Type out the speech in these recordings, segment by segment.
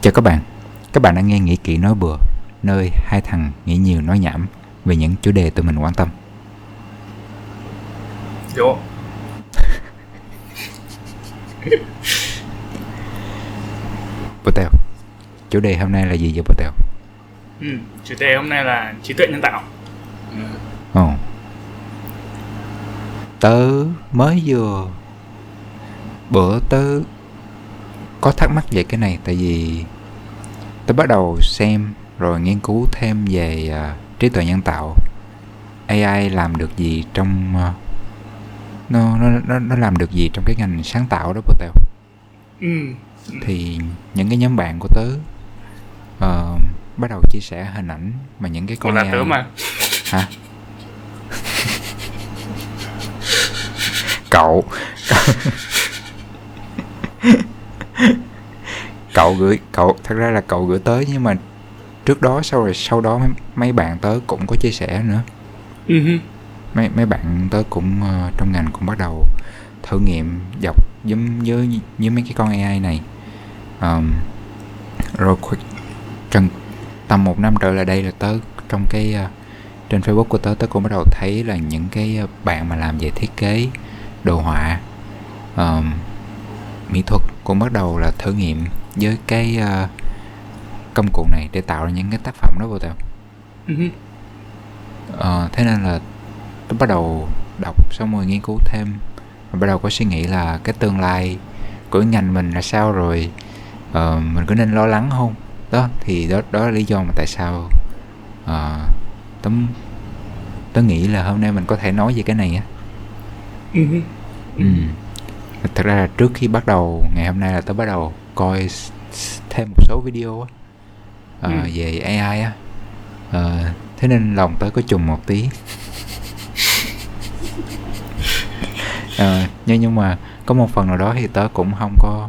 Chào các bạn, các bạn đang nghe Nghĩ Kỹ Nói Bừa, nơi hai thằng nghĩ nhiều nói nhảm về những chủ đề tụi mình quan tâm. Vô Bồ Tèo, chủ đề hôm nay là gì vậy Bồ Tèo? ừ. Chủ đề hôm nay là trí tuệ nhân tạo Ồ. Tớ mới vừa bữa tớ có thắc mắc về cái này? Tại vì tớ bắt đầu xem rồi nghiên cứu thêm về à, trí tuệ nhân tạo. AI làm được gì trong à, nó, nó nó nó làm được gì trong cái ngành sáng tạo đó Bồ Tèo ừ. thì những cái nhóm bạn của tớ ờ, bắt đầu chia sẻ hình ảnh mà những cái con là tớ mà. Hả? Cậu cậu gửi cậu thật ra là cậu gửi tới nhưng mà trước đó sau rồi sau đó mấy, mấy bạn tớ cũng có chia sẻ nữa. Ừ. mấy mấy bạn tớ cũng ờ, trong ngành cũng bắt đầu thử nghiệm dọc giống với với mấy cái con AI này. Ờm, rồi trong tầm một năm trở lại đây là tớ trong cái ờ, trên Facebook của tớ tớ cũng bắt đầu thấy là những cái ờ, bạn mà làm về thiết kế đồ họa ờm, mỹ thuật cũng bắt đầu là thử nghiệm với cái ờ, công cụ này để tạo ra những cái tác phẩm đó vô tèo. Ờ, thế nên là tôi bắt đầu đọc xong rồi nghiên cứu thêm. Và bắt đầu có suy nghĩ là cái tương lai của ngành mình là sao rồi ờ, mình có nên lo lắng không? Đó thì đó đó là lý do mà tại sao uh, tấm tớ nghĩ là hôm nay mình có thể nói về cái này á. Ừ. thật ra là trước khi bắt đầu ngày hôm nay là tớ bắt đầu coi thêm một số video á ờ, Ừ. về AI á Ờ, thế nên lòng tớ có trùng một tí Ờ, nhưng nhưng mà có một phần nào đó thì tớ cũng không có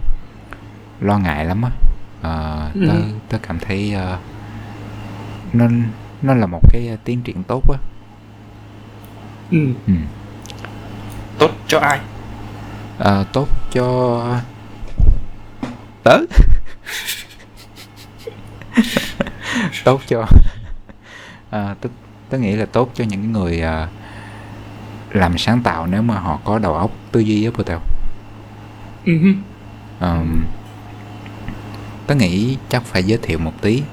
lo ngại lắm á Ờ, tớ Ừ. tớ cảm thấy ờ, nó nó là một cái tiến triển tốt á Ừ. ừ. Tốt cho ai? Ờ, tốt cho tớ tốt cho à, tớ, tớ nghĩ là tốt cho những người à, làm sáng tạo nếu mà họ có đầu óc tư duy á Ừ. hứ. Ờm, tớ nghĩ chắc phải giới thiệu một tí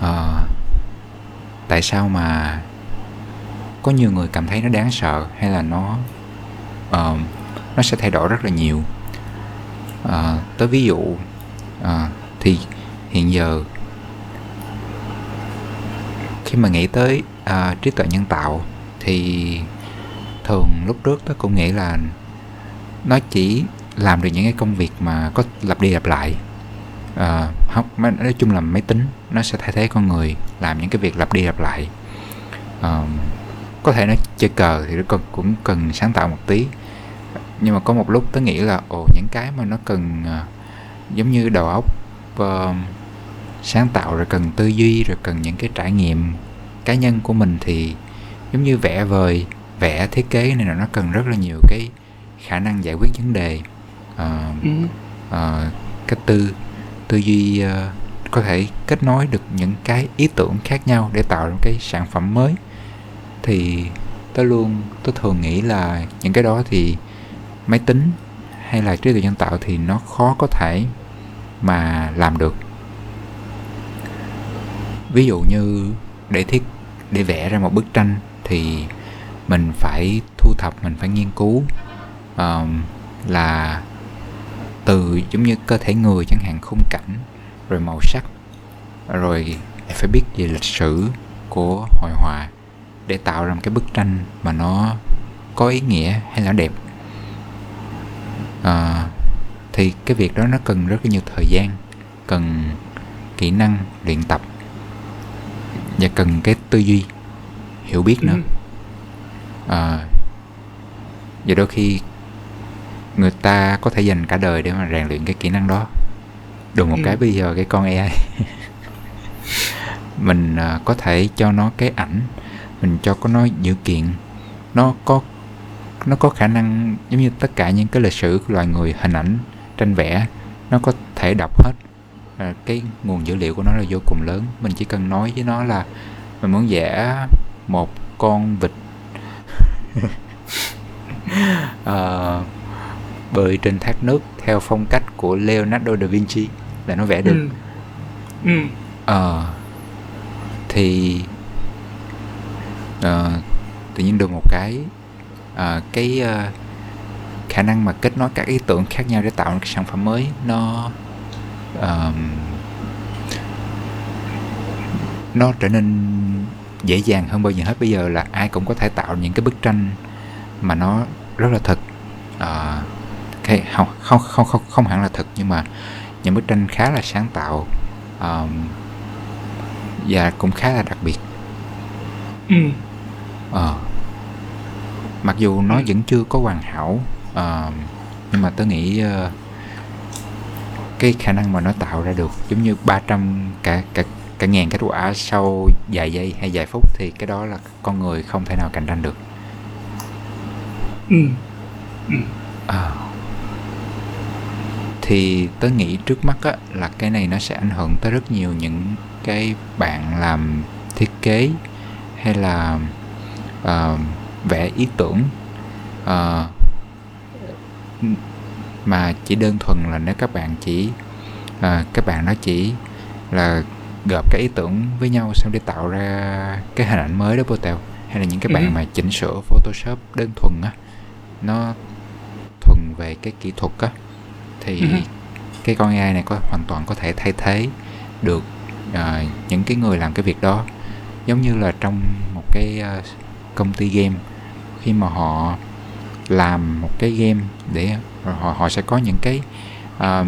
Ờ, tại sao mà có nhiều người cảm thấy nó đáng sợ hay là nó ờm, nó sẽ thay đổi rất là nhiều. À, tới ví dụ à, thì hiện giờ khi mà nghĩ tới à, trí tuệ nhân tạo thì thường lúc trước tôi cũng nghĩ là nó chỉ làm được những cái công việc mà có lặp đi lặp lại. Ờ, không nói chung là máy tính nó sẽ thay thế con người làm những cái việc lặp đi lặp lại. À, có thể nó chơi cờ thì nó cũng cần sáng tạo một tí nhưng mà có một lúc tớ nghĩ là ồ những cái mà nó cần à, giống như đầu óc ờ, sáng tạo rồi cần tư duy rồi cần những cái trải nghiệm cá nhân của mình thì giống như vẽ vời vẽ thiết kế này là nó cần rất là nhiều cái khả năng giải quyết vấn đề Ừ. ờ, cái tư tư duy ờ, có thể kết nối được những cái ý tưởng khác nhau để tạo ra một cái sản phẩm mới thì tôi luôn tôi thường nghĩ là những cái đó thì máy tính hay là trí tuệ nhân tạo thì nó khó có thể mà làm được. Ví dụ như để thiết để vẽ ra một bức tranh thì mình phải thu thập mình phải nghiên cứu ờm, là từ giống như cơ thể người chẳng hạn khung cảnh rồi màu sắc rồi phải biết về lịch sử của hội họa để tạo ra một cái bức tranh mà nó có ý nghĩa hay là đẹp à, thì cái việc đó nó cần rất là nhiều thời gian cần kỹ năng luyện tập và cần cái tư duy hiểu biết nữa. À, và đôi khi người ta có thể dành cả đời để mà rèn luyện cái kỹ năng đó. Đùng một Ừ. cái bây giờ cái con AI mình à, có thể cho nó cái ảnh mình cho có nó dữ kiện nó có nó có khả năng giống như tất cả những cái lịch sử của loài người hình ảnh tranh vẽ nó có thể đọc hết à, cái nguồn dữ liệu của nó là vô cùng lớn mình chỉ cần nói với nó là mình muốn vẽ một con vịt uh, bơi trên thác nước theo phong cách của Leonardo da Vinci là nó vẽ được ừ. Ừ. Ờ thì ờ, tự nhiên được một cái ờ, cái ờ, khả năng mà kết nối các ý tưởng khác nhau để tạo cái sản phẩm mới nó ờm, nó trở nên dễ dàng hơn bao giờ hết bây giờ là ai cũng có thể tạo những cái bức tranh mà nó rất là thật Ờ, cái không không không không không hẳn là thật nhưng mà những bức tranh khá là sáng tạo Ờm, và cũng khá là đặc biệt Ừ. Ờ. Mặc dù nó vẫn chưa có hoàn hảo ờ, nhưng mà tớ nghĩ ờ, cái khả năng mà nó tạo ra được giống như 300 cả cả cả ngàn kết quả sau vài giây hay vài phút thì cái đó là con người không thể nào cạnh tranh được. Ừ. Ờ. Thì tớ nghĩ trước mắt á, là cái này nó sẽ ảnh hưởng tới rất nhiều những cái bạn làm thiết kế hay là ờ, vẽ ý tưởng ờ, mà chỉ đơn thuần là nếu các bạn chỉ ờ, các bạn nó chỉ là gộp cái ý tưởng với nhau xong để tạo ra cái hình ảnh mới đó tèo hay là những cái Ừ. bạn mà chỉnh sửa Photoshop đơn thuần á nó thuần về cái kỹ thuật á thì Ừ. cái con AI này có hoàn toàn có thể thay thế được ờ, những cái người làm cái việc đó giống như là trong một cái ờ, công ty game khi mà họ làm một cái game để họ họ sẽ có những cái uh,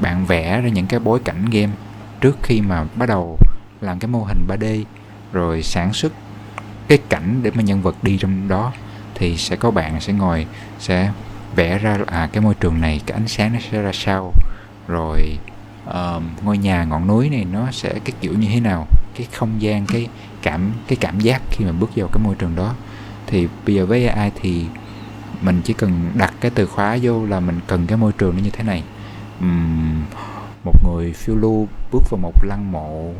bạn vẽ ra những cái bối cảnh game trước khi mà bắt đầu làm cái mô hình 3D rồi sản xuất cái cảnh để mà nhân vật đi trong đó thì sẽ có bạn sẽ ngồi sẽ vẽ ra à cái môi trường này cái ánh sáng nó sẽ ra sao rồi uh, ngôi nhà ngọn núi này nó sẽ cái kiểu như thế nào cái không gian cái cảm cái cảm giác khi mà bước vào cái môi trường đó thì bây giờ với AI thì mình chỉ cần đặt cái từ khóa vô là mình cần cái môi trường nó như thế này Ừm, một người phiêu lưu bước vào một lăng mộ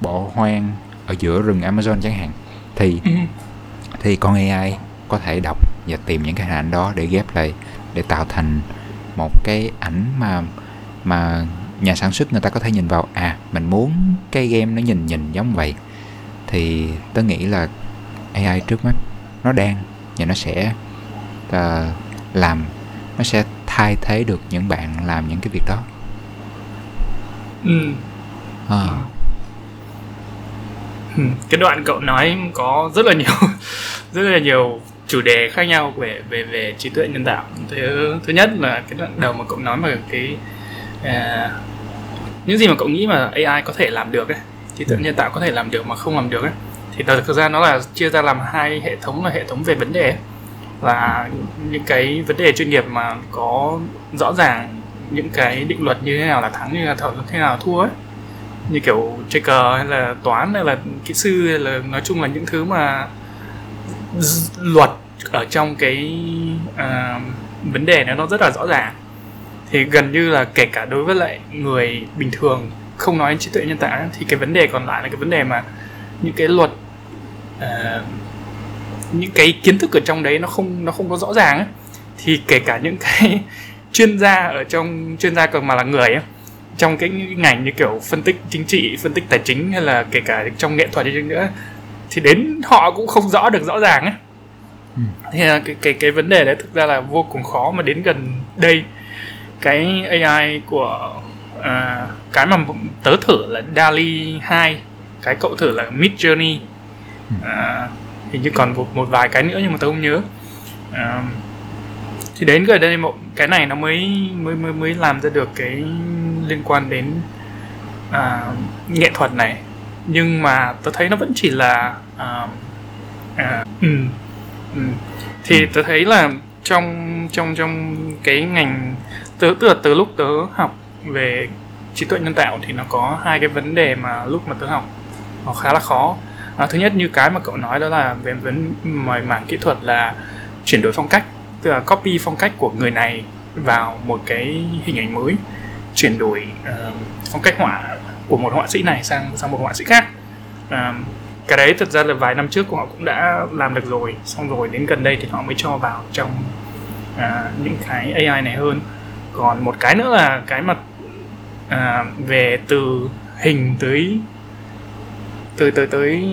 bỏ hoang ở giữa rừng Amazon chẳng hạn thì Ừ. thì con AI có thể đọc và tìm những cái hình ảnh đó để ghép lại để tạo thành một cái ảnh mà mà nhà sản xuất người ta có thể nhìn vào à mình muốn cái game nó nhìn nhìn giống vậy thì tớ nghĩ là AI trước mắt nó đang và nó sẽ ờ, làm nó sẽ thay thế được những bạn làm những cái việc đó Ừ. Ờ, Ừ. cái đoạn cậu nói có rất là nhiều rất là nhiều chủ đề khác nhau về về về trí tuệ nhân tạo thứ thứ nhất là cái đoạn đầu mà cậu nói về cái à, những gì mà cậu nghĩ mà AI có thể làm được ấy trí tuệ Ừ. nhân tạo có thể làm được mà không làm được ấy thì thực ra nó là chia ra làm hai hệ thống là hệ thống về vấn đề là những cái vấn đề chuyên nghiệp mà có rõ ràng những cái định luật như thế nào là thắng như là thở thế nào là thua ấy. Như kiểu chơi cờ hay là toán hay là kỹ sư hay là nói chung là những thứ mà luật ở trong cái uh, vấn đề này nó rất là rõ ràng. Thì gần như là kể cả đối với lại người bình thường không nói đến trí tuệ nhân tạo thì cái vấn đề còn lại là cái vấn đề mà những cái luật à, những cái kiến thức ở trong đấy nó không nó không có rõ ràng ấy. Thì kể cả những cái chuyên gia ở trong chuyên gia còn mà là người ấy, trong cái ngành như kiểu phân tích chính trị phân tích tài chính hay là kể cả trong nghệ thuật đi nữa thì đến họ cũng không rõ được rõ ràng ấy. Ừ. thì là cái cái cái vấn đề đấy thực ra là vô cùng khó mà đến gần đây. Cái AI của à, cái mà tớ thử là DALI 2 cái cậu thử là Mid Journey à, hình như còn một, một vài cái nữa nhưng mà tớ không nhớ. À, thì đến gần đây một cái này nó mới mới mới mới làm ra được cái liên quan đến à, nghệ thuật này. Nhưng mà tớ thấy nó vẫn chỉ là à, à, ừ, ừ. thì tớ thấy là trong trong trong cái ngành tớ tức là từ lúc tớ học về trí tuệ nhân tạo thì nó có hai cái vấn đề mà lúc mà tớ học nó khá là khó à, thứ nhất như cái mà cậu nói đó là về vấn mời mảng kỹ thuật là chuyển đổi phong cách tức là copy phong cách của người này vào một cái hình ảnh mới chuyển đổi uh, phong cách họa của một họa sĩ này sang sang một họa sĩ khác. Uh, cái đấy thật ra là vài năm trước của họ cũng đã làm được rồi xong rồi đến gần đây thì họ mới cho vào trong uh, những cái AI này hơn. Còn một cái nữa là cái mà uh, về từ hình tới từ tới tới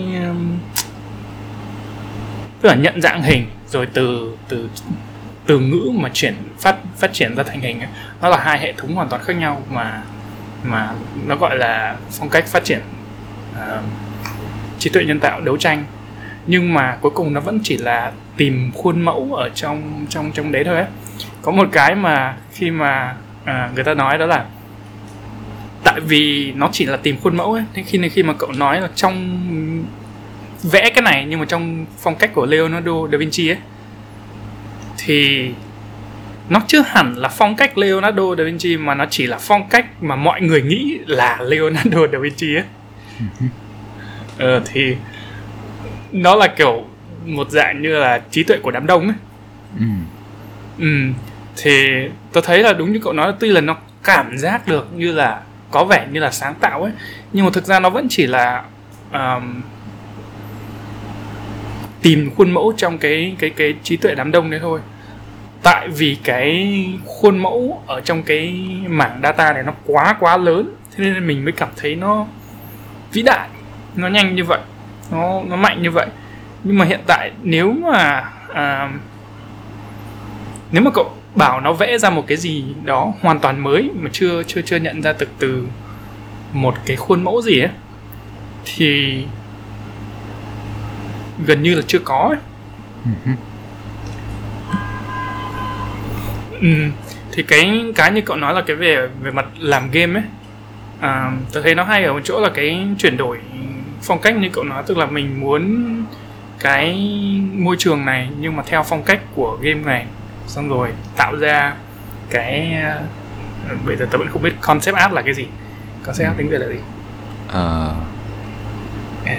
tức là nhận dạng hình rồi từ từ từ ngữ mà chuyển phát phát triển ra thành hình ấy, nó là hai hệ thống hoàn toàn khác nhau mà mà nó gọi là phong cách phát triển uh, trí tuệ nhân tạo đấu tranh nhưng mà cuối cùng nó vẫn chỉ là tìm khuôn mẫu ở trong trong trong đấy thôi ấy. có một cái mà khi mà uh, người ta nói đó là tại vì nó chỉ là tìm khuôn mẫu ấy. Nên khi khi mà cậu nói là trong vẽ cái này nhưng mà trong phong cách của Leonardo da Vinci ấy thì nó chưa hẳn là phong cách Leonardo da Vinci mà nó chỉ là phong cách mà mọi người nghĩ là Leonardo da Vinci ấy. Ờ, thì nó là kiểu một dạng như là trí tuệ của đám đông ấy. Ừ. ừ thì tôi thấy là đúng như cậu nói là tuy là nó cảm giác được như là có vẻ như là sáng tạo ấy. Nhưng mà thực ra nó vẫn chỉ là um, tìm khuôn mẫu trong cái cái cái trí tuệ đám đông đấy thôi. Tại vì cái khuôn mẫu ở trong cái mảng data này nó quá quá lớn thế nên mình mới cảm thấy nó vĩ đại nó nhanh như vậy nó nó mạnh như vậy. Nhưng mà hiện tại nếu mà à, nếu mà cậu bảo nó vẽ ra một cái gì đó hoàn toàn mới mà chưa chưa chưa nhận ra từ từ một cái khuôn mẫu gì ấy. Thì gần như là chưa có ấy. ừ, thì cái cái như cậu nói là cái về về mặt làm game ấy. À, tôi thấy nó hay ở một chỗ là cái chuyển đổi phong cách như cậu nói tức là mình muốn cái môi trường này nhưng mà theo phong cách của game này xong rồi tạo ra cái uh, bây giờ tôi vẫn không biết concept art là cái gì. Concept art tiếng việt là gì? Ờ. Uh...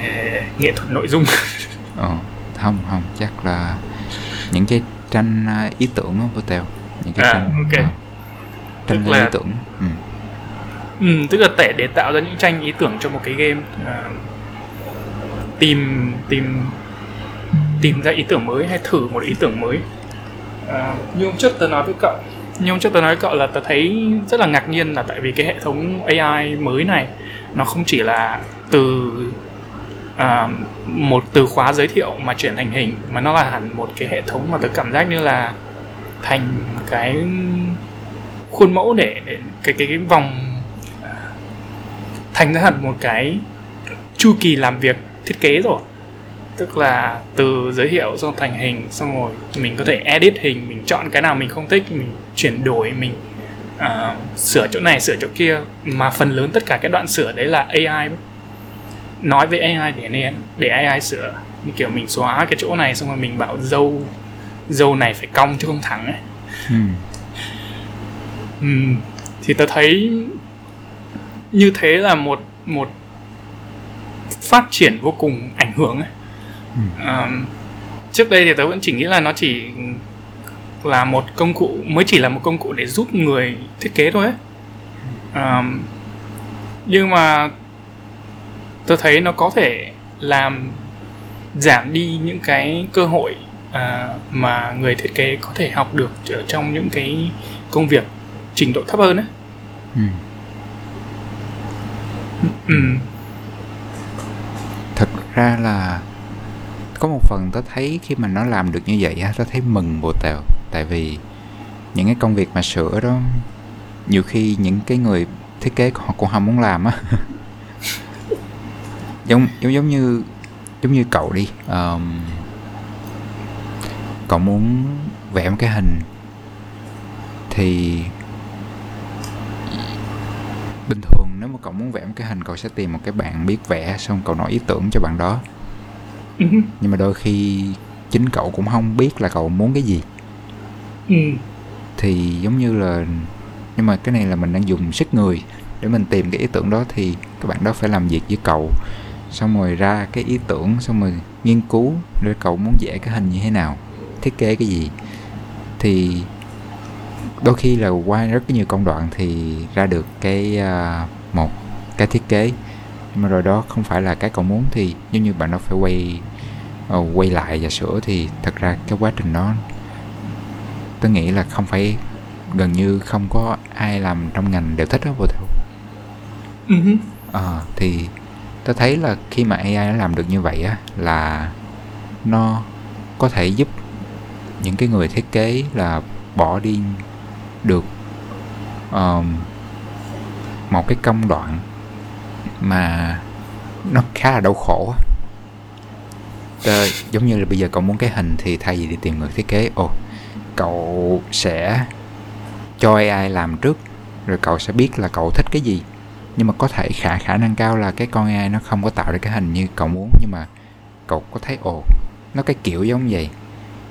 nghệ thuật nội dung. Ờ không không chắc là những cái tranh à, ý tưởng đó của tèo. Những cái à, tranh ok. uh, tranh là... ý tưởng. Ừ. ừ tức là tệ để tạo ra những tranh ý tưởng cho một cái game uh, tìm tìm tìm ra ý tưởng mới hay thử một ý tưởng mới à, như hôm trước tớ nói với cậu. Như hôm trước tớ nói với cậu là tớ thấy rất là ngạc nhiên là tại vì cái hệ thống AI mới này nó không chỉ là từ à, một từ khóa giới thiệu mà chuyển thành hình mà nó là hẳn một cái hệ thống mà tớ cảm giác như là thành cái khuôn mẫu để, để cái cái cái vòng thành ra hẳn một cái chu kỳ làm việc thiết kế rồi tức là từ giới thiệu xong thành hình xong rồi mình có thể edit hình mình chọn cái nào mình không thích mình chuyển đổi mình uh, sửa chỗ này sửa chỗ kia mà phần lớn tất cả cái đoạn sửa đấy là AI nói với AI để nên để AI sửa như kiểu mình xóa cái chỗ này xong rồi mình bảo dâu dâu này phải cong chứ không thẳng ấy ừ. Ừ. thì tớ thấy như thế là một một phát triển vô cùng ảnh hưởng ấy. Um, trước đây thì tớ vẫn chỉ nghĩ là nó chỉ là một công cụ mới chỉ là một công cụ để giúp người thiết kế thôi ấy um, nhưng mà tôi thấy nó có thể làm giảm đi những cái cơ hội uh, mà người thiết kế có thể học được ở trong những cái công việc trình độ thấp hơn ấy. Ừ. Ừ ra là có một phần tớ thấy khi mà nó làm được như vậy á tớ thấy mừng bồ tèo tại vì những cái công việc mà sửa đó nhiều khi những cái người thiết kế họ cũng không muốn làm á. Giống giống giống như giống như cậu đi um, cậu muốn vẽ một cái hình thì bình thường nếu mà cậu muốn vẽ một cái hình cậu sẽ tìm một cái bạn biết vẽ xong cậu nói ý tưởng cho bạn đó ừ. nhưng mà đôi khi chính cậu cũng không biết là cậu muốn cái gì ừ. thì giống như là nhưng mà cái này là mình đang dùng sức người để mình tìm cái ý tưởng đó thì các bạn đó phải làm việc với cậu xong rồi ra cái ý tưởng xong rồi nghiên cứu để cậu muốn vẽ cái hình như thế nào thiết kế cái gì thì đôi khi là qua rất nhiều công đoạn thì ra được cái uh, một cái thiết kế nhưng mà rồi đó không phải là cái cậu muốn thì giống như bạn nó phải quay quay lại và sửa thì thật ra cái quá trình đó tôi nghĩ là không phải gần như không có ai làm trong ngành đều thích đó vô theo uh-huh. à, thì tôi thấy là khi mà AI nó làm được như vậy á là nó có thể giúp những cái người thiết kế là bỏ đi được um, một cái công đoạn mà nó khá là đau khổ uh, giống như là bây giờ cậu muốn cái hình thì thay vì đi tìm người thiết kế ồ cậu sẽ cho AI làm trước rồi cậu sẽ biết là cậu thích cái gì. Nhưng mà có thể khả khả năng cao là cái con AI nó không có tạo ra cái hình như cậu muốn nhưng mà cậu có thấy ồ nó cái kiểu giống vậy.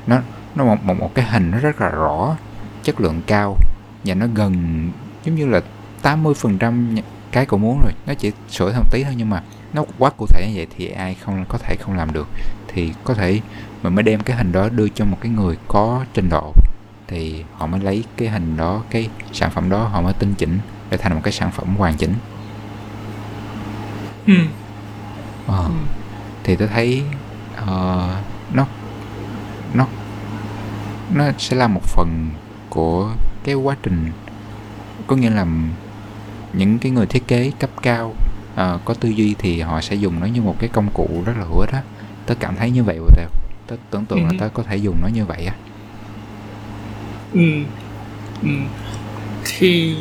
Nó nó một một, một cái hình nó rất là rõ chất lượng cao và nó gần giống như là 80% cái cậu muốn rồi. Nó chỉ sửa thêm tí thôi nhưng mà nó quá cụ thể như vậy thì ai không có thể không làm được thì có thể mình mới đem cái hình đó đưa cho một cái người có trình độ thì họ mới lấy cái hình đó cái sản phẩm đó họ mới tinh chỉnh để thành một cái sản phẩm hoàn chỉnh ừ. Ờ. Ừ. thì tôi thấy uh, nó nó nó sẽ là một phần của cái quá trình có nghĩa là những cái người thiết kế cấp cao uh, có tư duy thì họ sẽ dùng nó như một cái công cụ rất là hữu ích á tớ cảm thấy như vậy tớ, tớ tưởng tượng là Ừ. tớ có thể dùng nó như vậy á Ừ. Ừ. Thì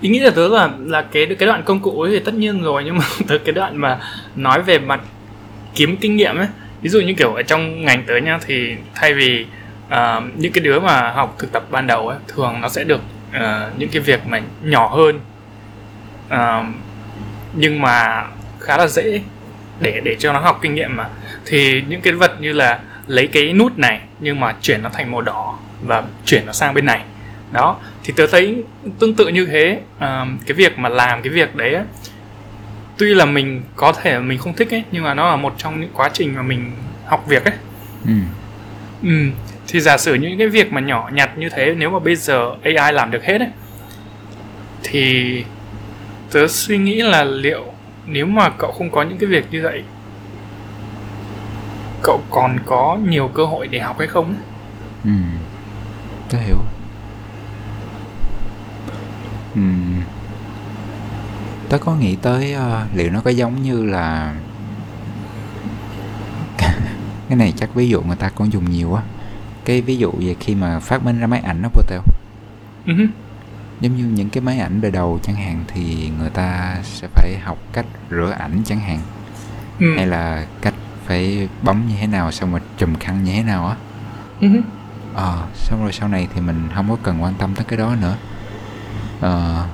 ý nghĩ là tớ là là cái cái đoạn công cụ ấy thì tất nhiên rồi nhưng mà tớ cái đoạn mà nói về mặt kiếm kinh nghiệm ấy ví dụ như kiểu ở trong ngành tớ nha thì thay vì ờ, những cái đứa mà học thực tập ban đầu ấy thường nó sẽ được ờ, những cái việc mà nhỏ hơn Ờ, nhưng mà khá là dễ để để cho nó học kinh nghiệm mà thì những cái vật như là lấy cái nút này nhưng mà chuyển nó thành màu đỏ và chuyển nó sang bên này đó thì tớ thấy tương tự như thế à, cái việc mà làm cái việc đấy tuy là mình có thể mình không thích ấy nhưng mà nó là một trong những quá trình mà mình học việc ấy ừ. ừ. thì giả sử những cái việc mà nhỏ nhặt như thế nếu mà bây giờ AI làm được hết ấy thì tớ suy nghĩ là liệu nếu mà cậu không có những cái việc như vậy cậu còn có nhiều cơ hội để học hay không? Ừ. Tớ hiểu. Ừ. Tớ có nghĩ tới ờ, liệu nó có giống như là cái này chắc ví dụ người ta cũng dùng nhiều á. Cái ví dụ về khi mà phát minh ra máy ảnh đó vô tèo. Giống như những cái máy ảnh đời đầu chẳng hạn thì người ta sẽ phải học cách rửa ảnh chẳng hạn Ừ. hay là cách phải bấm như thế nào xong rồi chùm khăn như thế nào á. Ừ. Ờ, xong rồi sau này thì mình không có cần quan tâm tới cái đó nữa. Ờ,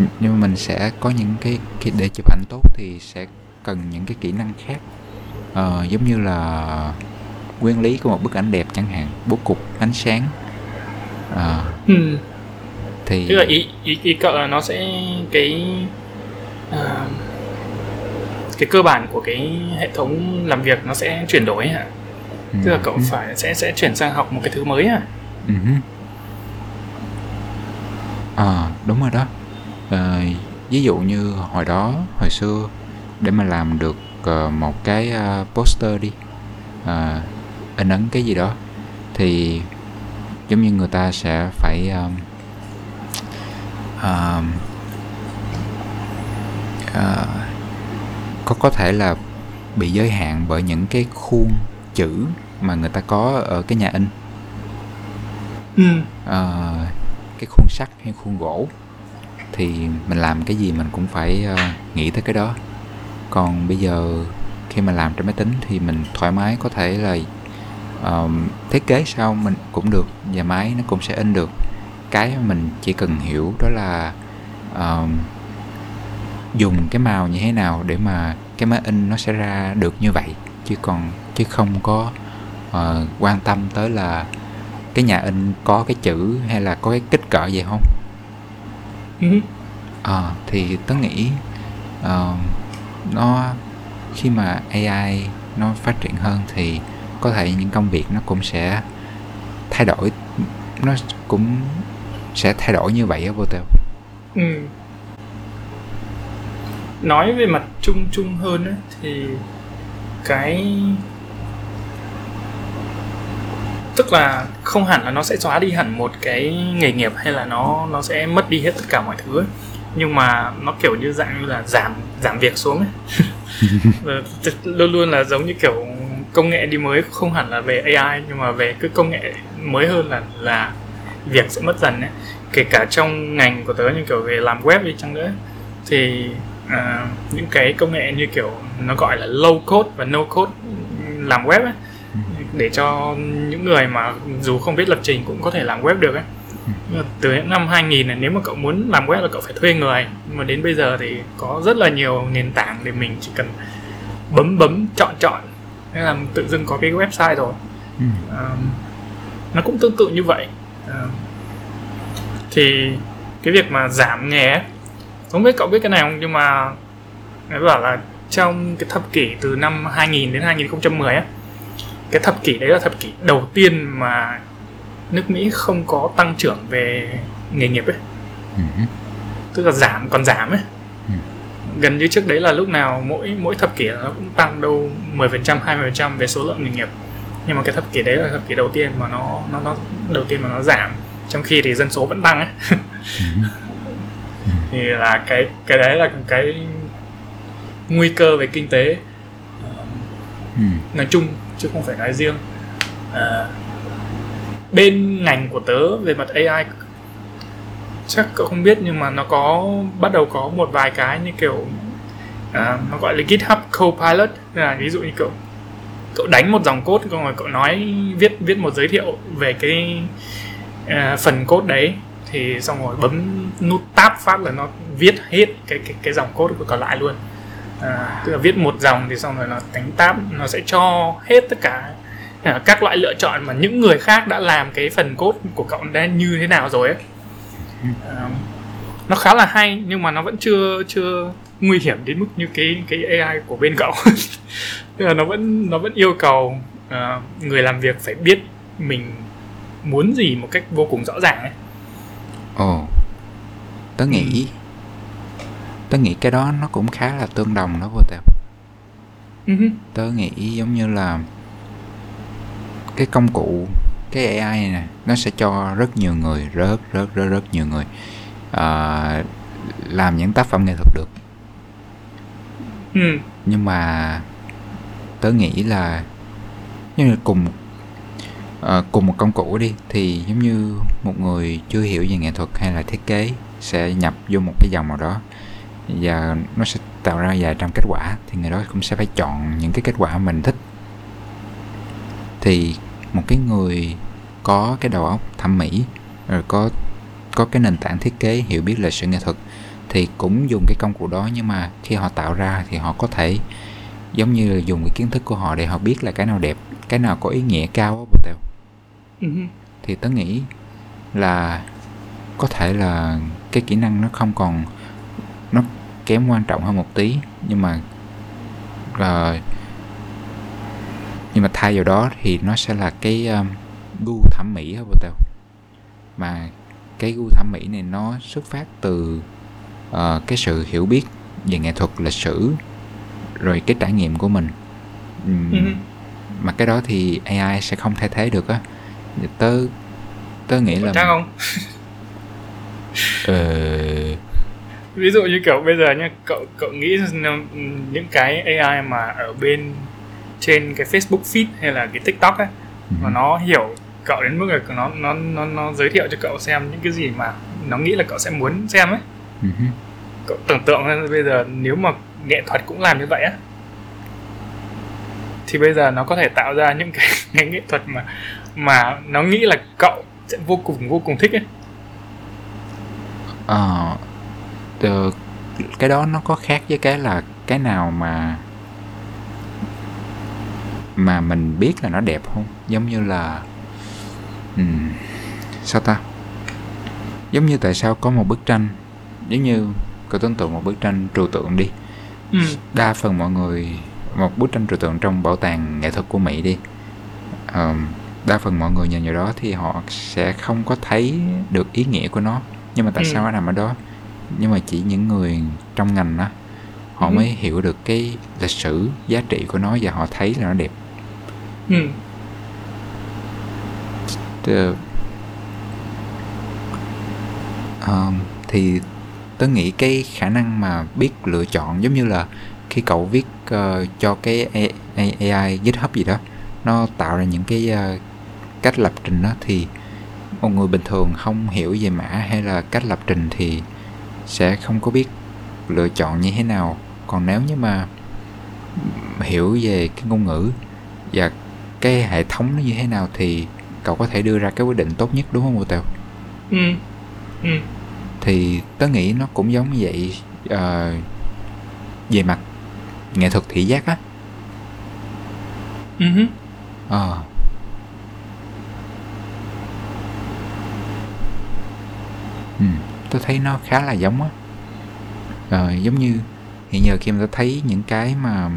nh- nhưng mà mình sẽ có những cái, cái để chụp ảnh tốt thì sẽ cần những cái kỹ năng khác. Ờ, giống như là nguyên lý của một bức ảnh đẹp chẳng hạn, bố cục, ánh sáng. Ừ. thì Tức là ý, ý, ý cậu là nó sẽ cái à, cái cơ bản của cái hệ thống làm việc nó sẽ chuyển đổi hả? ừ, Tức là cậu ừ, phải sẽ sẽ chuyển sang học một cái thứ mới à? ừ. Ờ, đúng rồi đó. Ờ, ví dụ như hồi đó, hồi xưa để mà làm được ờ, một cái ờ, poster đi ờ, in ấn cái gì đó thì giống như người ta sẽ phải um, um, ờ, có có thể là bị giới hạn bởi những cái khuôn chữ mà người ta có ở cái nhà in. Ừ. Ờ, cái khuôn sắt hay khuôn gỗ. Thì mình làm cái gì mình cũng phải ờ, nghĩ tới cái đó. Còn bây giờ khi mà làm trên máy tính thì mình thoải mái có thể là ờm, thiết kế sao mình cũng được và máy nó cũng sẽ in được. Cái mình chỉ cần hiểu đó là ờm, dùng cái màu như thế nào để mà cái máy in nó sẽ ra được như vậy. Chứ còn chứ không có ờ, quan tâm tới là cái nhà in có cái chữ hay là có cái kích cỡ gì không. Ừ. Ờ, thì tớ nghĩ ờ, nó khi mà AI nó phát triển hơn thì có thể những công việc nó cũng sẽ thay đổi nó cũng sẽ thay đổi như vậy á vô tèo ừ. nói về mặt chung chung hơn ấy, thì cái tức là không hẳn là nó sẽ xóa đi hẳn một cái nghề nghiệp hay là nó nó sẽ mất đi hết tất cả mọi thứ ấy. nhưng mà nó kiểu như dạng như là giảm giảm việc xuống ấy. Ờ, luôn luôn là giống như kiểu công nghệ đi mới không hẳn là về AI nhưng mà về cái công nghệ mới hơn là là việc sẽ mất dần ấy. kể cả trong ngành của tớ như kiểu về làm web đi chăng nữa thì uh, những cái công nghệ như kiểu nó gọi là low code và no code làm web ấy để cho những người mà dù không biết lập trình cũng có thể làm web được ấy từ những năm 2000 này nếu mà cậu muốn làm web là cậu phải thuê người nhưng mà đến bây giờ thì có rất là nhiều nền tảng để mình chỉ cần bấm bấm chọn chọn thế là tự dưng có cái website rồi. Um, nó cũng tương tự như vậy. Um, thì cái việc mà giảm nghề không biết cậu biết cái này không? Nhưng mà người bảo là trong cái thập kỷ từ năm 2000 đến 2010 á cái thập kỷ đấy là thập kỷ đầu tiên mà nước Mỹ không có tăng trưởng về nghề nghiệp ấy. Uh-huh. tức là giảm còn giảm ấy. Uh-huh. Gần như trước đấy là lúc nào mỗi mỗi thập kỷ nó cũng tăng đâu 10% 20% về số lượng nghề nghiệp. Nhưng mà cái thập kỷ đấy là thập kỷ đầu tiên mà nó nó nó đầu tiên mà nó giảm. Trong khi thì dân số vẫn tăng ấy. Thì là cái cái đấy là cái nguy cơ về kinh tế. Uh, nói chung chứ không phải nói riêng. À, bên ngành của tớ về mặt AI chắc cậu không biết nhưng mà nó có bắt đầu có một vài cái như kiểu à, nó gọi là GitHub Copilot. Là ví dụ như cậu cậu đánh một dòng code rồi cậu nói viết viết một giới thiệu về cái à, phần code đấy thì xong rồi bấm nút tab phát là nó viết hết cái cái cái dòng code của còn lại luôn. À, tức là viết một dòng thì xong rồi nó đánh tab nó sẽ cho hết tất cả à, các loại lựa chọn mà những người khác đã làm cái phần code của cậu đã như thế nào rồi ấy nó khá là hay nhưng mà nó vẫn chưa chưa nguy hiểm đến mức như cái cái AI của bên cậu tức là nó vẫn nó vẫn yêu cầu uh, người làm việc phải biết mình muốn gì một cách vô cùng rõ ràng ấy. Ồ, tớ nghĩ tớ nghĩ cái đó nó cũng khá là tương đồng đó vô tệp uh-huh. tớ nghĩ giống như là cái công cụ cái AI này nè nó sẽ cho rất nhiều người rất rất rất rất nhiều người uh, làm những tác phẩm nghệ thuật được ừ. nhưng mà tớ nghĩ là như là cùng uh, cùng một công cụ đi thì giống như một người chưa hiểu về nghệ thuật hay là thiết kế sẽ nhập vô một cái dòng nào đó và nó sẽ tạo ra vài trăm kết quả thì người đó cũng sẽ phải chọn những cái kết quả mình thích thì một cái người có cái đầu óc thẩm mỹ rồi có có cái nền tảng thiết kế hiểu biết lịch sử nghệ thuật thì cũng dùng cái công cụ đó. Nhưng mà khi họ tạo ra thì họ có thể giống như là dùng cái kiến thức của họ để họ biết là cái nào đẹp cái nào có ý nghĩa cao bộ tèo. Uh-huh. thì tớ nghĩ là có thể là cái kỹ năng nó không còn nó kém quan trọng hơn một tí. Nhưng mà uh, nhưng mà thay vào đó thì nó sẽ là cái um, gu thẩm mỹ hơn tao mà cái gu thẩm mỹ này nó xuất phát từ uh, cái sự hiểu biết về nghệ thuật lịch sử rồi cái trải nghiệm của mình. Um, mà cái đó thì AI sẽ không thay thế được á. Tớ tớ nghĩ là chắc không? Ờ. Ví dụ như kiểu bây giờ nhá cậu cậu nghĩ những cái AI mà ở bên trên cái Facebook feed hay là cái TikTok ấy ừ. mà nó hiểu cậu đến mức là nó nó nó nó giới thiệu cho cậu xem những cái gì mà nó nghĩ là cậu sẽ muốn xem ấy ừ. cậu tưởng tượng ra bây giờ nếu mà nghệ thuật cũng làm như vậy á thì bây giờ nó có thể tạo ra những cái, cái nghệ thuật mà mà nó nghĩ là cậu sẽ vô cùng vô cùng thích ấy ờ từ cái đó nó có khác với cái là cái nào mà mà mình biết là nó đẹp không? Giống như là um, sao ta? Giống như tại sao có một bức tranh giống như có tưởng tượng một bức tranh trừu tượng đi. Ừ. đa phần mọi người một bức tranh trừu tượng trong bảo tàng nghệ thuật của mỹ đi. Um, đa phần mọi người nhìn vào đó thì họ sẽ không có thấy được ý nghĩa của nó. Nhưng mà tại Ừ. sao nó nằm ở đó? Nhưng mà chỉ những người trong ngành đó họ Ừ. mới hiểu được cái lịch sử giá trị của nó và họ thấy là nó đẹp ừ. Um, thì tớ nghĩ cái khả năng mà biết lựa chọn giống như là khi cậu viết uh, cho cái AI AI GitHub gì đó nó tạo ra những cái uh, cách lập trình đó thì một người bình thường không hiểu về mã hay là cách lập trình thì sẽ không có biết lựa chọn như thế nào còn nếu như mà hiểu về cái ngôn ngữ và cái hệ thống nó như thế nào thì cậu có thể đưa ra cái quyết định tốt nhất đúng không Tèo? Ừ. Ừ. Thì tớ nghĩ nó cũng giống như vậy ờ, về mặt nghệ thuật thị giác á. Ừ. hứ. Ờ. Ừ, tôi thấy nó khá là giống á. Ờ, giống như hiện giờ khi mà tôi thấy những cái mà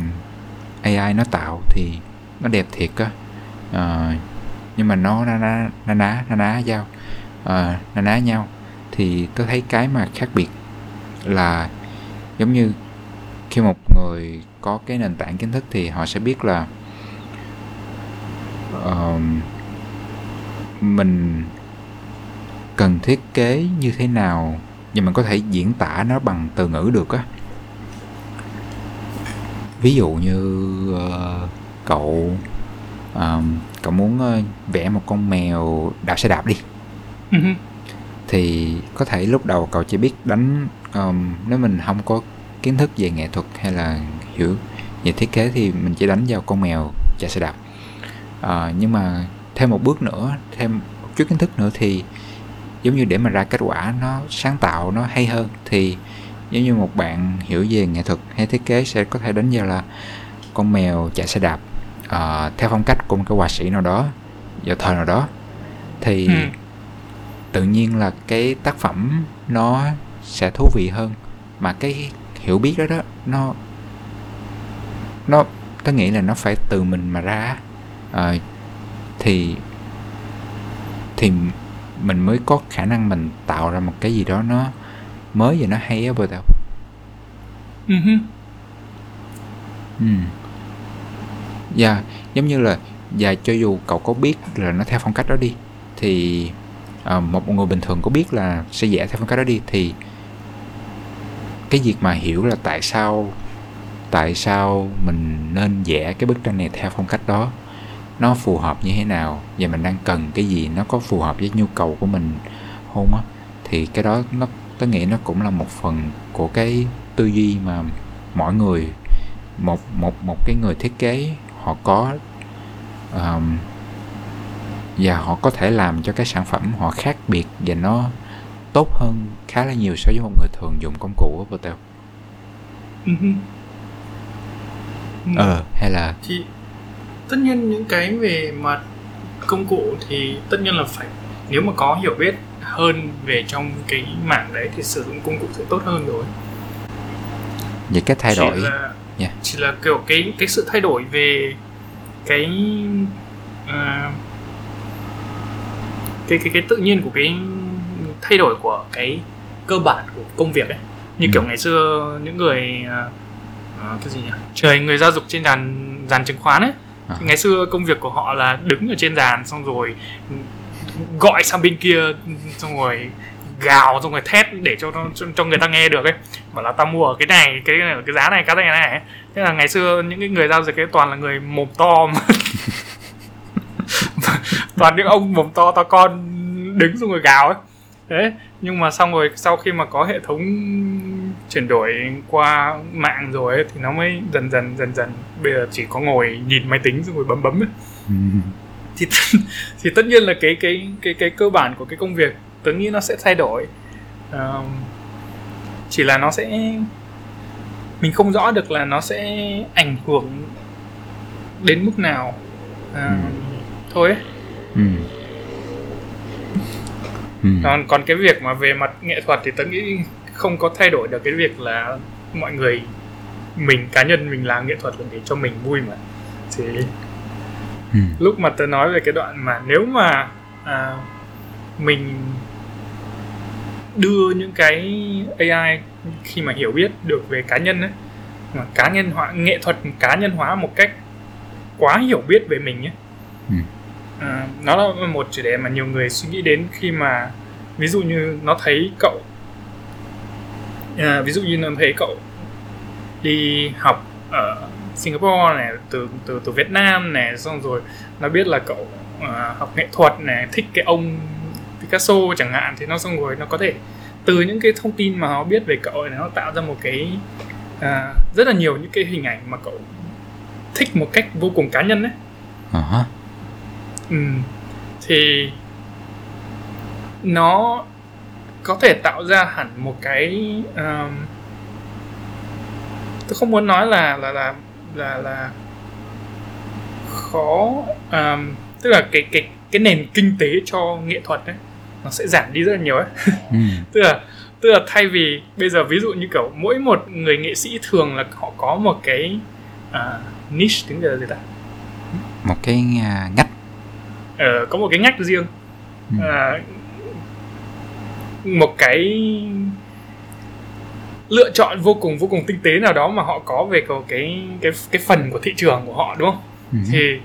AI nó tạo thì nó đẹp thiệt á. à, nhưng mà nó na ná na ná na ná nhau. Ờ, à, na ná nhau. Thì tôi thấy cái mà khác biệt là giống như khi một người có cái nền tảng kiến thức thì họ sẽ biết là uh, mình cần thiết kế như thế nào nhưng mình có thể diễn tả nó bằng từ ngữ được á. Ví dụ như uh, cậu ờm, cậu muốn ờ, vẽ một con mèo đạp xe đạp đi. Ừ. thì có thể lúc đầu cậu chỉ biết đánh ờm, nếu mình không có kiến thức về nghệ thuật hay là hiểu về thiết kế thì mình chỉ đánh vào con mèo chạy xe đạp. Ờ, nhưng mà thêm một bước nữa thêm một chút kiến thức nữa thì giống như để mà ra kết quả nó sáng tạo nó hay hơn thì giống như một bạn hiểu về nghệ thuật hay thiết kế sẽ có thể đánh vào là con mèo chạy xe đạp ờ, theo phong cách của một cái họa sĩ nào đó vào thời nào đó thì Ừ. tự nhiên là cái tác phẩm nó sẽ thú vị hơn mà cái hiểu biết đó đó nó nó tớ nghĩ là nó phải từ mình mà ra Ờ, thì thì mình mới có khả năng mình tạo ra một cái gì đó nó mới và nó hay á bờ tao Ừ dạ giống như là và cho dù cậu có biết là nó theo phong cách đó đi thì ờ, một người bình thường có biết là sẽ vẽ theo phong cách đó đi thì cái việc mà hiểu là tại sao tại sao mình nên vẽ cái bức tranh này theo phong cách đó nó phù hợp như thế nào và mình đang cần cái gì nó có phù hợp với nhu cầu của mình không á thì cái đó nó có nghĩ nó cũng là một phần của cái tư duy mà mỗi người một một một cái người thiết kế họ có um, và họ có thể làm cho cái sản phẩm họ khác biệt và nó tốt hơn khá là nhiều so với một người thường dùng công cụ á Patel. Ừ. hứ. Ừ. Ờ hay là thì tất nhiên những cái về mặt công cụ thì tất nhiên là phải nếu mà có hiểu biết hơn về trong cái mảng đấy thì sử dụng công cụ sẽ tốt hơn rồi về cách thay chỉ đổi là Dạ. chỉ là kiểu cái cái sự thay đổi về cái à, cái cái cái tự nhiên của cái thay đổi của cái cơ bản của công việc ấy như Ừ. kiểu ngày xưa những người à, cái gì nhỉ trời người giao dịch trên đàn dàn chứng khoán ấy À. ngày xưa công việc của họ là đứng ở trên đàn xong rồi gọi sang bên kia xong rồi gào xong rồi thét để cho nó cho, cho người ta nghe được ấy. Bảo là tao mua ở cái này cái này cái giá này cái này này thế là ngày xưa những cái người giao dịch ấy toàn là người mồm to mà. Toàn những ông mồm to to con đứng xong rồi gào ấy. Đấy nhưng mà xong rồi sau khi mà có hệ thống chuyển đổi qua mạng rồi ấy, thì nó mới dần dần dần dần bây giờ chỉ có ngồi nhìn máy tính xong rồi bấm bấm ấy. Thì thì tất nhiên là cái cái cái cái cơ bản của cái công việc tớ nghĩ nó sẽ thay đổi Ờm, chỉ là nó sẽ mình không rõ được là nó sẽ ảnh hưởng đến mức nào à, thôi ấy. Ừ. Ừ. còn còn cái việc mà về mặt nghệ thuật thì tớ nghĩ không có thay đổi được cái việc là mọi người mình cá nhân mình làm nghệ thuật là để cho mình vui mà thì ừ. lúc mà tớ nói về cái đoạn mà nếu mà à, mình đưa những cái AI khi mà hiểu biết được về cá nhân ấy mà cá nhân hóa nghệ thuật cá nhân hóa một cách quá hiểu biết về mình ấy Ừ. à, nó là một chủ đề mà nhiều người suy nghĩ đến khi mà ví dụ như nó thấy cậu à, ví dụ như nó thấy cậu đi học ở Singapore này từ từ từ Việt Nam này xong rồi nó biết là cậu à, học nghệ thuật này thích cái ông Picasso chẳng hạn thì nó xong rồi nó có thể từ những cái thông tin mà nó biết về cậu này nó tạo ra một cái à, rất là nhiều những cái hình ảnh mà cậu thích một cách vô cùng cá nhân đấy hả. ừ. thì nó có thể tạo ra hẳn một cái um, tôi không muốn nói là là là là là khó um, tức là cái cái cái nền kinh tế cho nghệ thuật đấy nó sẽ giảm đi rất là nhiều ấy ừ. tức là tức là thay vì bây giờ ví dụ như kiểu mỗi một người nghệ sĩ thường là họ có một cái à, niche tiếng Việt là gì ta một cái à, ngách ờ, có một cái ngách riêng Ừ. à, một cái lựa chọn vô cùng vô cùng tinh tế nào đó mà họ có về cái cái cái, cái phần của thị trường của họ đúng không ừ. thì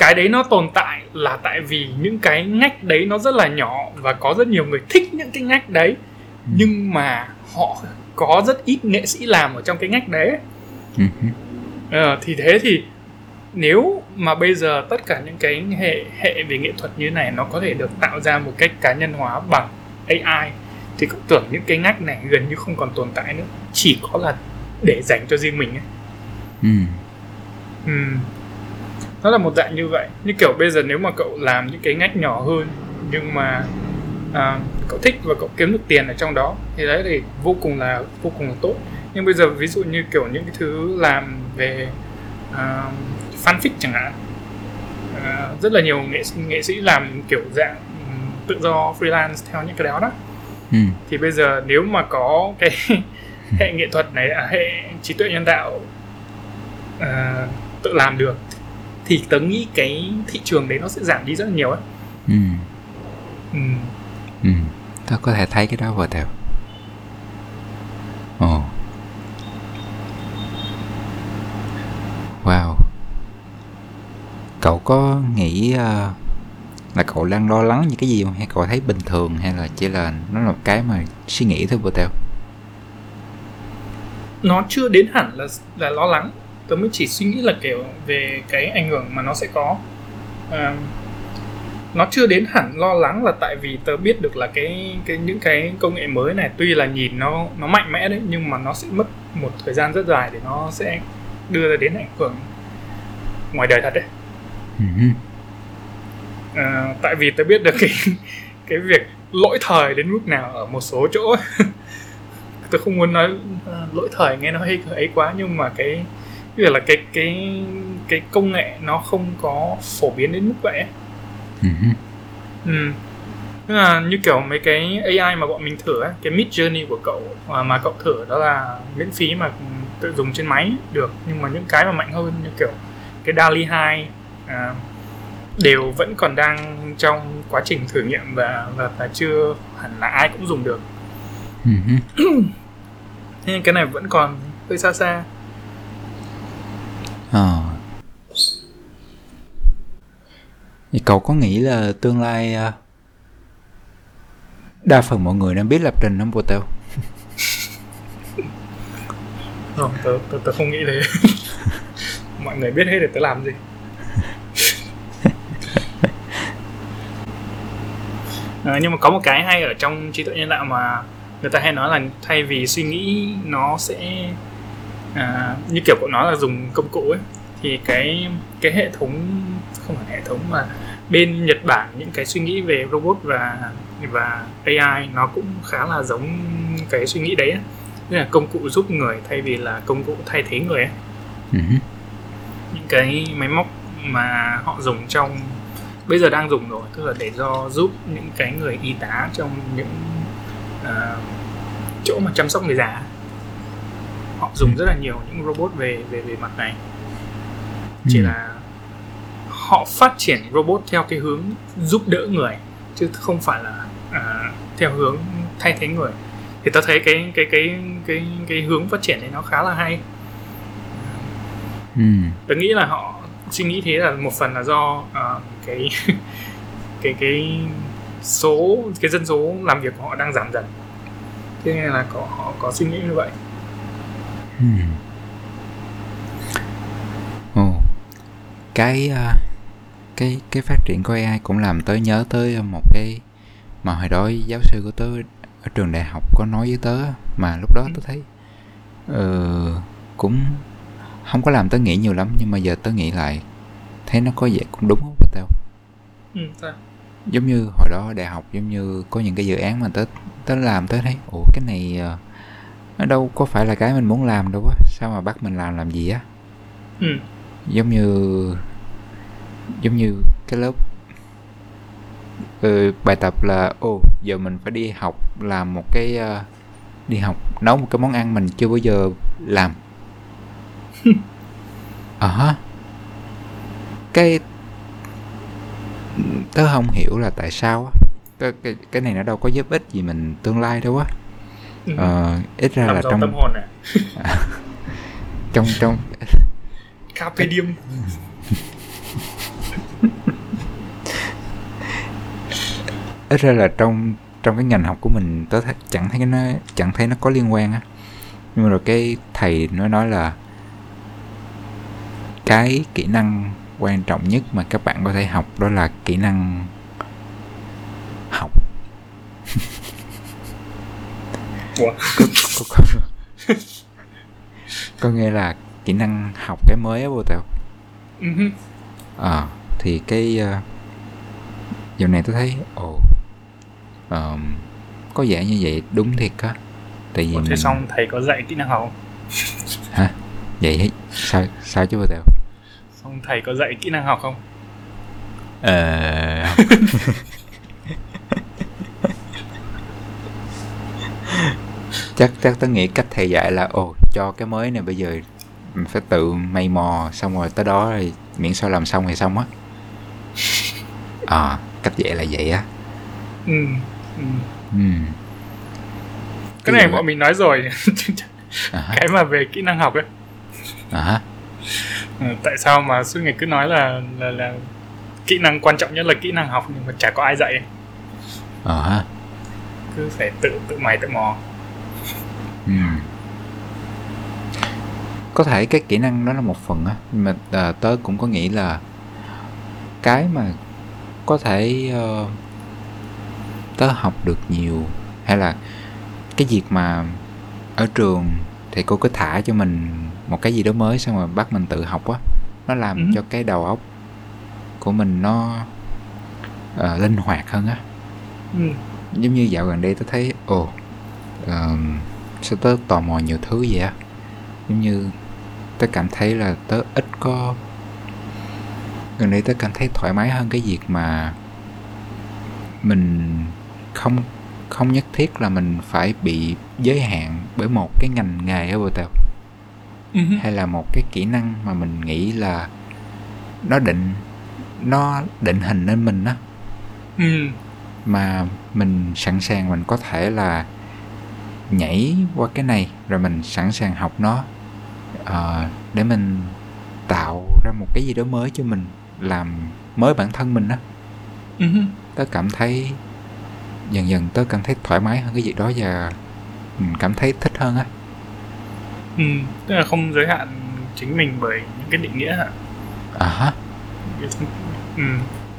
cái đấy nó tồn tại là tại vì những cái ngách đấy nó rất là nhỏ và có rất nhiều người thích những cái ngách đấy Ừ. nhưng mà họ có rất ít nghệ sĩ làm ở trong cái ngách đấy Ừ. ừ. Ờ, thì thế thì nếu mà bây giờ tất cả những cái hệ hệ về nghệ thuật như này nó có thể được tạo ra một cách cá nhân hóa bằng AI thì cậu tưởng những cái ngách này gần như không còn tồn tại nữa chỉ có là để dành cho riêng mình ấy. Ừ. Ừm. Nó là một dạng như vậy. Như kiểu bây giờ nếu mà cậu làm những cái ngách nhỏ hơn nhưng mà à, cậu thích và cậu kiếm được tiền ở trong đó thì đấy thì vô cùng là vô cùng là tốt. Nhưng bây giờ ví dụ như kiểu những cái thứ làm về à, fanfic chẳng hạn à, rất là nhiều nghệ nghệ sĩ làm kiểu dạng tự do freelance theo những cái đó đó. Ừ. thì bây giờ nếu mà có cái hệ nghệ thuật này à, hệ trí tuệ nhân tạo à, tự làm được thì tớ nghĩ cái thị trường đấy nó sẽ giảm đi rất là nhiều ấy Ừ. ừ. Ừ. Tao có thể thấy cái đó vào theo. Ồ. Wow. Cậu có nghĩ ờ, là cậu đang lo lắng những cái gì không? Hay cậu thấy bình thường hay là chỉ là nó là một cái mà suy nghĩ thôi vô theo? nó chưa đến hẳn là là lo lắng tớ mới chỉ suy nghĩ là kiểu về cái ảnh hưởng mà nó sẽ có. À, nó chưa đến hẳn lo lắng là tại vì tớ biết được là cái cái những cái công nghệ mới này tuy là nhìn nó nó mạnh mẽ đấy nhưng mà nó sẽ mất một thời gian rất dài để nó sẽ đưa ra đến ảnh hưởng ngoài đời thật đấy. Ừ. à, tại vì tớ biết được cái cái việc lỗi thời đến mức nào ở một số chỗ. Tớ không muốn nói à, lỗi thời nghe nó hơi ấy quá nhưng mà cái việc là cái cái cái công nghệ nó không có phổ biến đến mức vậy ấy. Ừ. Ừ. Tức là như kiểu mấy cái AI mà bọn mình thử ấy, cái Mid Journey của cậu mà, mà cậu thử đó là miễn phí mà tự dùng trên máy được nhưng mà những cái mà mạnh hơn như kiểu cái DALI 2 à, đều vẫn còn đang trong quá trình thử nghiệm và và, và chưa hẳn là ai cũng dùng được Ừ. nên cái này vẫn còn hơi xa xa Ờ. Thì cậu có nghĩ là tương lai ờ, đa phần mọi người đang biết lập trình không theo? không tớ, tớ, tớ không nghĩ thế mọi người biết hết để tớ làm gì à, nhưng mà có một cái hay ở trong trí tuệ nhân tạo mà người ta hay nói là thay vì suy nghĩ nó sẽ à, như kiểu cậu nói là dùng công cụ ấy thì cái cái hệ thống không phải hệ thống mà bên Nhật Bản những cái suy nghĩ về robot và và AI nó cũng khá là giống cái suy nghĩ đấy ấy. Tức là công cụ giúp người thay vì là công cụ thay thế người ấy. Ừ. những cái máy móc mà họ dùng trong bây giờ đang dùng rồi tức là để do giúp những cái người y tá trong những à, chỗ mà chăm sóc người già họ dùng rất là nhiều những robot về về về mặt này. Chỉ Ừ. là họ phát triển robot theo cái hướng giúp đỡ người chứ không phải là à, theo hướng thay thế người. Thì tao thấy cái cái cái cái cái hướng phát triển này nó khá là hay. Ừ. tớ nghĩ là họ suy nghĩ thế là một phần là do uh, cái cái cái số cái dân số làm việc của họ đang giảm dần. Thế nên là có họ có suy nghĩ như vậy ừ. Ồ, cái uh, cái cái phát triển của AI cũng làm tới nhớ tới một cái mà hồi đó giáo sư của tớ ở trường đại học có nói với tớ mà lúc đó tớ thấy uh, cũng không có làm tớ nghĩ nhiều lắm nhưng mà giờ tớ nghĩ lại thấy nó có vẻ cũng đúng không tao? Ừ, giống như hồi đó đại học giống như có những cái dự án mà tớ tớ làm tớ thấy ủa cái này uh, nó đâu có phải là cái mình muốn làm đâu á. Sao mà bắt mình làm làm gì á? Ừ. giống như giống như cái lớp ừ, bài tập là ồ giờ mình phải đi học làm một cái uh, đi học nấu một cái món ăn mình chưa bao giờ làm. Ờ uh cái tớ không hiểu là tại sao á. Cái, cái cái này nó đâu có giúp ích gì mình tương lai đâu á Ừ. ờ, ít ra Làm là trong tâm hồn này? Trong trong carpe diem ít ra là trong trong cái ngành học của mình tớ thấy, chẳng thấy nó chẳng thấy nó có liên quan á. Nhưng mà rồi cái thầy nó nói là cái kỹ năng quan trọng nhất mà các bạn có thể học đó là kỹ năng học Ủa? có, có, có, có nghĩa là kỹ năng học cái mới á vô tèo. Hứ. ờ thì cái uh, giờ này tôi thấy ồ ờm, có vẻ như vậy đúng thiệt á. Tại vì Ủa, thế mình xong thầy có dạy kỹ năng học không? Hả? Vậy ấy, sao sao chứ vô tèo? Xong thầy có dạy kỹ năng học không? Ờ chắc chắc tôi nghĩ cách thầy dạy là ồ cho cái mới này bây giờ mình phải tự mày mò xong rồi tới đó rồi miễn sao làm xong thì xong á. Ờ cách dạy là vậy á. Ừ. ừ. ừ. cái này Cái bọn mình nói rồi. À, hả, cái mà về kỹ năng học ấy. À, Ừ, tại sao mà suốt ngày cứ nói là là là kỹ năng quan trọng nhất là kỹ năng học nhưng mà chả có ai dạy ờ hả, cứ phải tự tự mày tự mò ừ. có thể cái kỹ năng đó là một phần á nhưng mà à, tớ cũng có nghĩ là cái mà có thể ờ, tớ học được nhiều hay là cái việc mà ở trường thì cô cứ thả cho mình một cái gì đó mới xong rồi bắt mình tự học á nó làm Ừ. cho cái đầu óc của mình nó ờ, linh hoạt hơn á ừ. giống như dạo gần đây tớ thấy ồ uh, sao tớ tò mò nhiều thứ vậy á. Giống như tớ cảm thấy là tớ ít có gần đây tớ cảm thấy thoải mái hơn cái việc mà mình không không nhất thiết là mình phải bị giới hạn bởi một cái ngành nghề ở bộ tàu Ừ hay là một cái kỹ năng mà mình nghĩ là nó định nó định hình nên mình á. Ừ. mà mình sẵn sàng mình có thể là nhảy qua cái này rồi mình sẵn sàng học nó ờ, để mình tạo ra một cái gì đó mới cho mình làm mới bản thân mình á Ừ hứ. tớ cảm thấy dần dần tớ cảm thấy thoải mái hơn cái việc đó và mình cảm thấy thích hơn á ừ. tức là không giới hạn chính mình bởi những cái định nghĩa hả à hả ừ.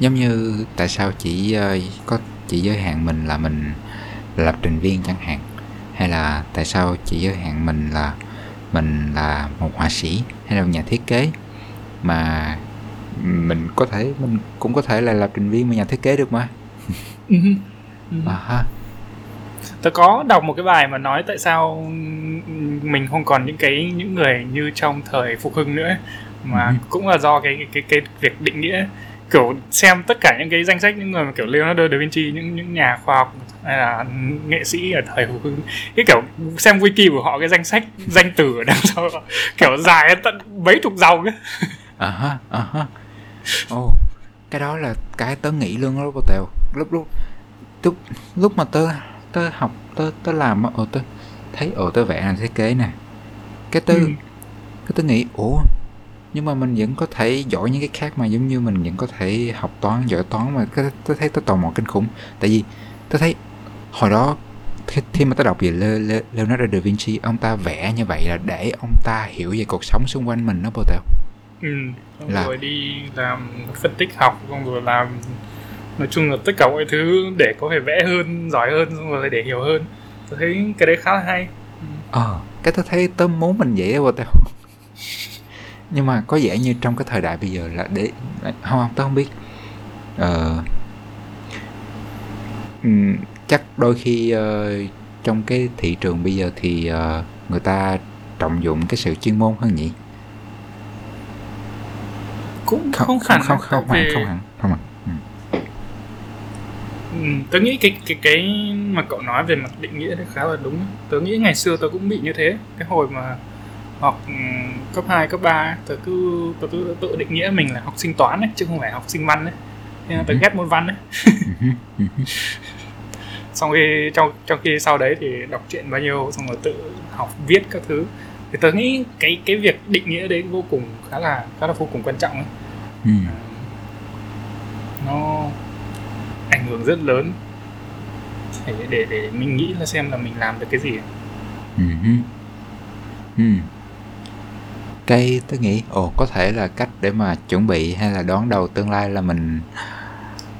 giống như tại sao chỉ ờ, có chỉ giới hạn mình là mình lập trình viên chẳng hạn hay là tại sao chỉ giới hạn mình là mình là một họa sĩ hay là một nhà thiết kế? Mà mình có thể mình cũng có thể là lập trình viên mà nhà thiết kế được mà. À ha. Tớ có đọc một cái bài mà nói tại sao mình không còn những cái những người như trong thời phục hưng nữa mà Ừ. cũng là do cái cái cái việc định nghĩa kiểu xem tất cả những cái danh sách những người mà kiểu Leonardo da Vinci những những nhà khoa học hay là nghệ sĩ ở thời cái kiểu xem wiki của họ cái danh sách danh từ ở đằng sau kiểu dài tận mấy chục dòng ấy. À ha à ha. Ồ cái đó là cái tớ nghĩ luôn đó bao tèo. Lúc lúc lúc lúc mà tớ tớ học tớ tớ làm ồ tớ thấy ồ tớ vẽ anh thiết kế nè. Cái tớ ừ. cái tớ nghĩ ủa nhưng mà mình vẫn có thể giỏi những cái khác mà giống như mình vẫn có thể học toán giỏi toán mà cái tớ thấy tớ tò mò kinh khủng. Tại vì tớ thấy hồi đó khi, khi mà tớ đọc về Le, Le, Leonardo da Vinci ông ta vẽ như vậy là để ông ta hiểu về cuộc sống xung quanh mình đó bao tèo. Ừ là... rồi đi làm phân tích học xong rồi làm nói chung là tất cả mọi thứ để có thể vẽ hơn giỏi hơn xong rồi để hiểu hơn. Tôi thấy cái đấy khá là hay. Ờ à, cái tôi thấy tớ muốn mình vậy đó tao nhưng mà có vẻ như trong cái thời đại bây giờ là để không không tớ không biết. Ờ chắc đôi khi uh, trong cái thị trường bây giờ thì uh, người ta trọng dụng cái sự chuyên môn hơn nhỉ? Cũng không, không hẳn không không, không hẳn không hẳn không hẳn. Ừ, tớ nghĩ cái cái cái mà cậu nói về mặt định nghĩa thì khá là đúng. Tớ nghĩ ngày xưa tớ cũng bị như thế. Cái hồi mà học ừ, cấp 2, cấp 3 tớ cứ tớ cứ tự định nghĩa mình là học sinh toán ấy chứ không phải học sinh văn ấy nên tớ ghét môn văn ấy xong khi trong trong khi sau đấy thì đọc truyện bao nhiêu xong rồi tự học viết các thứ thì tớ nghĩ cái cái việc định nghĩa đấy vô cùng khá là khá là vô cùng quan trọng ấy. Ừ. nó ảnh hưởng rất lớn để để để mình nghĩ là xem là mình làm được cái gì ừ. Ừ. cái tôi nghĩ ồ có thể là cách để mà chuẩn bị hay là đón đầu tương lai là mình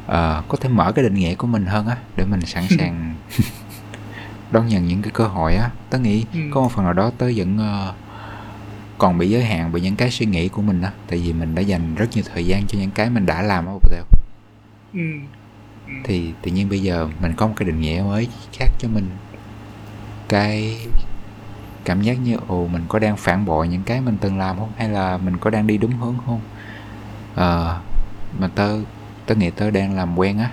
uh, có thể mở cái định nghĩa của mình hơn á để mình sẵn sàng đón nhận những cái cơ hội á. Tớ nghĩ ừ. có một phần nào đó tớ vẫn uh, còn bị giới hạn bởi những cái suy nghĩ của mình á tại vì mình đã dành rất nhiều thời gian cho những cái mình đã làm á ừ. Thì tự nhiên bây giờ mình có một cái định nghĩa mới khác cho mình. Cái cảm giác như ồ mình có đang phản bội những cái mình từng làm không hay là mình có đang đi đúng hướng không à, mà tớ tớ nghĩ tớ đang làm quen á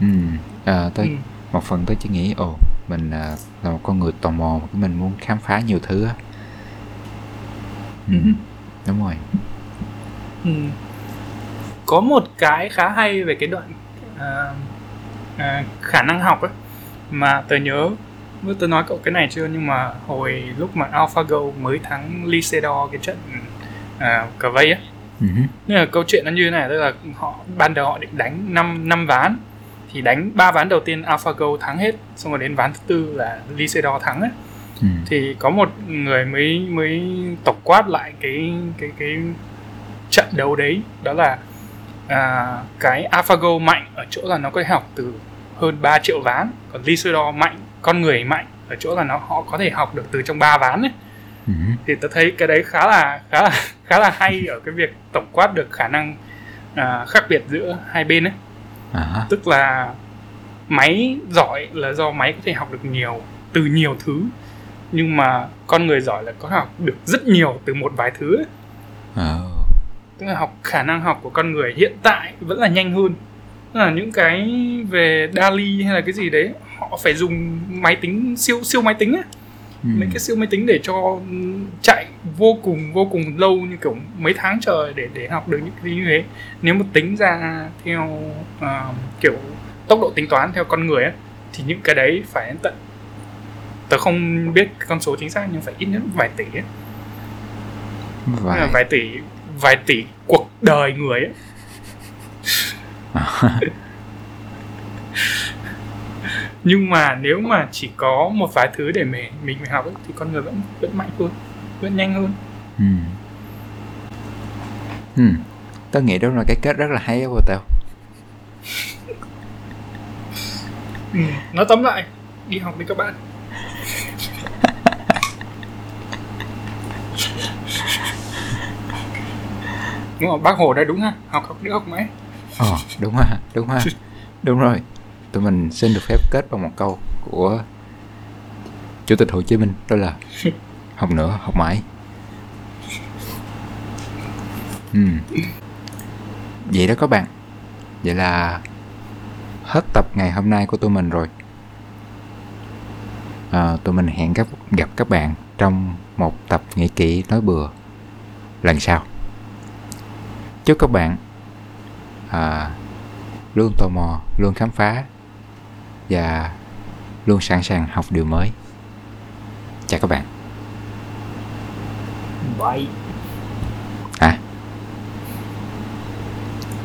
ừ à, tớ ừ. một phần tớ chỉ nghĩ ồ mình à, là một con người tò mò mình muốn khám phá nhiều thứ á ừ. ừ. đúng rồi ừ có một cái khá hay về cái đoạn à, à, khả năng học ấy mà tớ nhớ tớ nói cậu cái này chưa nhưng mà hồi lúc mà AlphaGo mới thắng Lisedor cái trận à, cờ vây á uh-huh. nên là câu chuyện nó như thế này tức là họ ban đầu họ định đánh 5 năm ván thì đánh ba ván đầu tiên AlphaGo thắng hết xong rồi đến ván thứ tư là Lisedor thắng ấy ừ. thì có một người mới mới tổng quát lại cái cái cái trận đấu đấy đó là à, cái AlphaGo mạnh ở chỗ là nó có thể học từ hơn 3 triệu ván còn Lisador mạnh con người mạnh ở chỗ là nó họ có thể học được từ trong ba ván ấy ừ. thì tôi thấy cái đấy khá là khá là khá là hay ở cái việc tổng quát được khả năng à, khác biệt giữa hai bên ấy à. tức là máy giỏi là do máy có thể học được nhiều từ nhiều thứ nhưng mà con người giỏi là có học được rất nhiều từ một vài thứ ấy. À tức là học khả năng học của con người hiện tại vẫn là nhanh hơn tức là những cái về Dali hay là cái gì đấy họ phải dùng máy tính siêu siêu máy tính á ừ. mấy cái siêu máy tính để cho chạy vô cùng vô cùng lâu như kiểu mấy tháng trời để để học được những cái như thế nếu mà tính ra theo uh, kiểu tốc độ tính toán theo con người á thì những cái đấy phải đến tận tớ không biết con số chính xác nhưng phải ít nhất vài tỷ ấy. Vài... vài tỷ vài tỷ cuộc đời người ấy nhưng mà nếu mà chỉ có một vài thứ để mình mình phải học ấy, thì con người vẫn vẫn mạnh hơn vẫn nhanh hơn ừ. Ừ. tao nghĩ đó là cái kết rất là hay của tao ừ. nói tóm lại đi học đi các bạn đúng rồi bác hồ đây đúng ha học học đi học mãi ờ đúng ha đúng ha đúng rồi tụi mình xin được phép kết bằng một câu của chủ tịch hồ chí minh đó là học nữa học mãi. Ừ. vậy đó các bạn. Vậy là hết tập ngày hôm nay của tụi mình rồi. À, tụi mình hẹn gặp gặp các bạn trong một tập nghĩ kỹ nói bừa lần sau. Chúc các bạn à, luôn tò mò luôn khám phá và luôn sẵn sàng học điều mới chào các bạn Bye.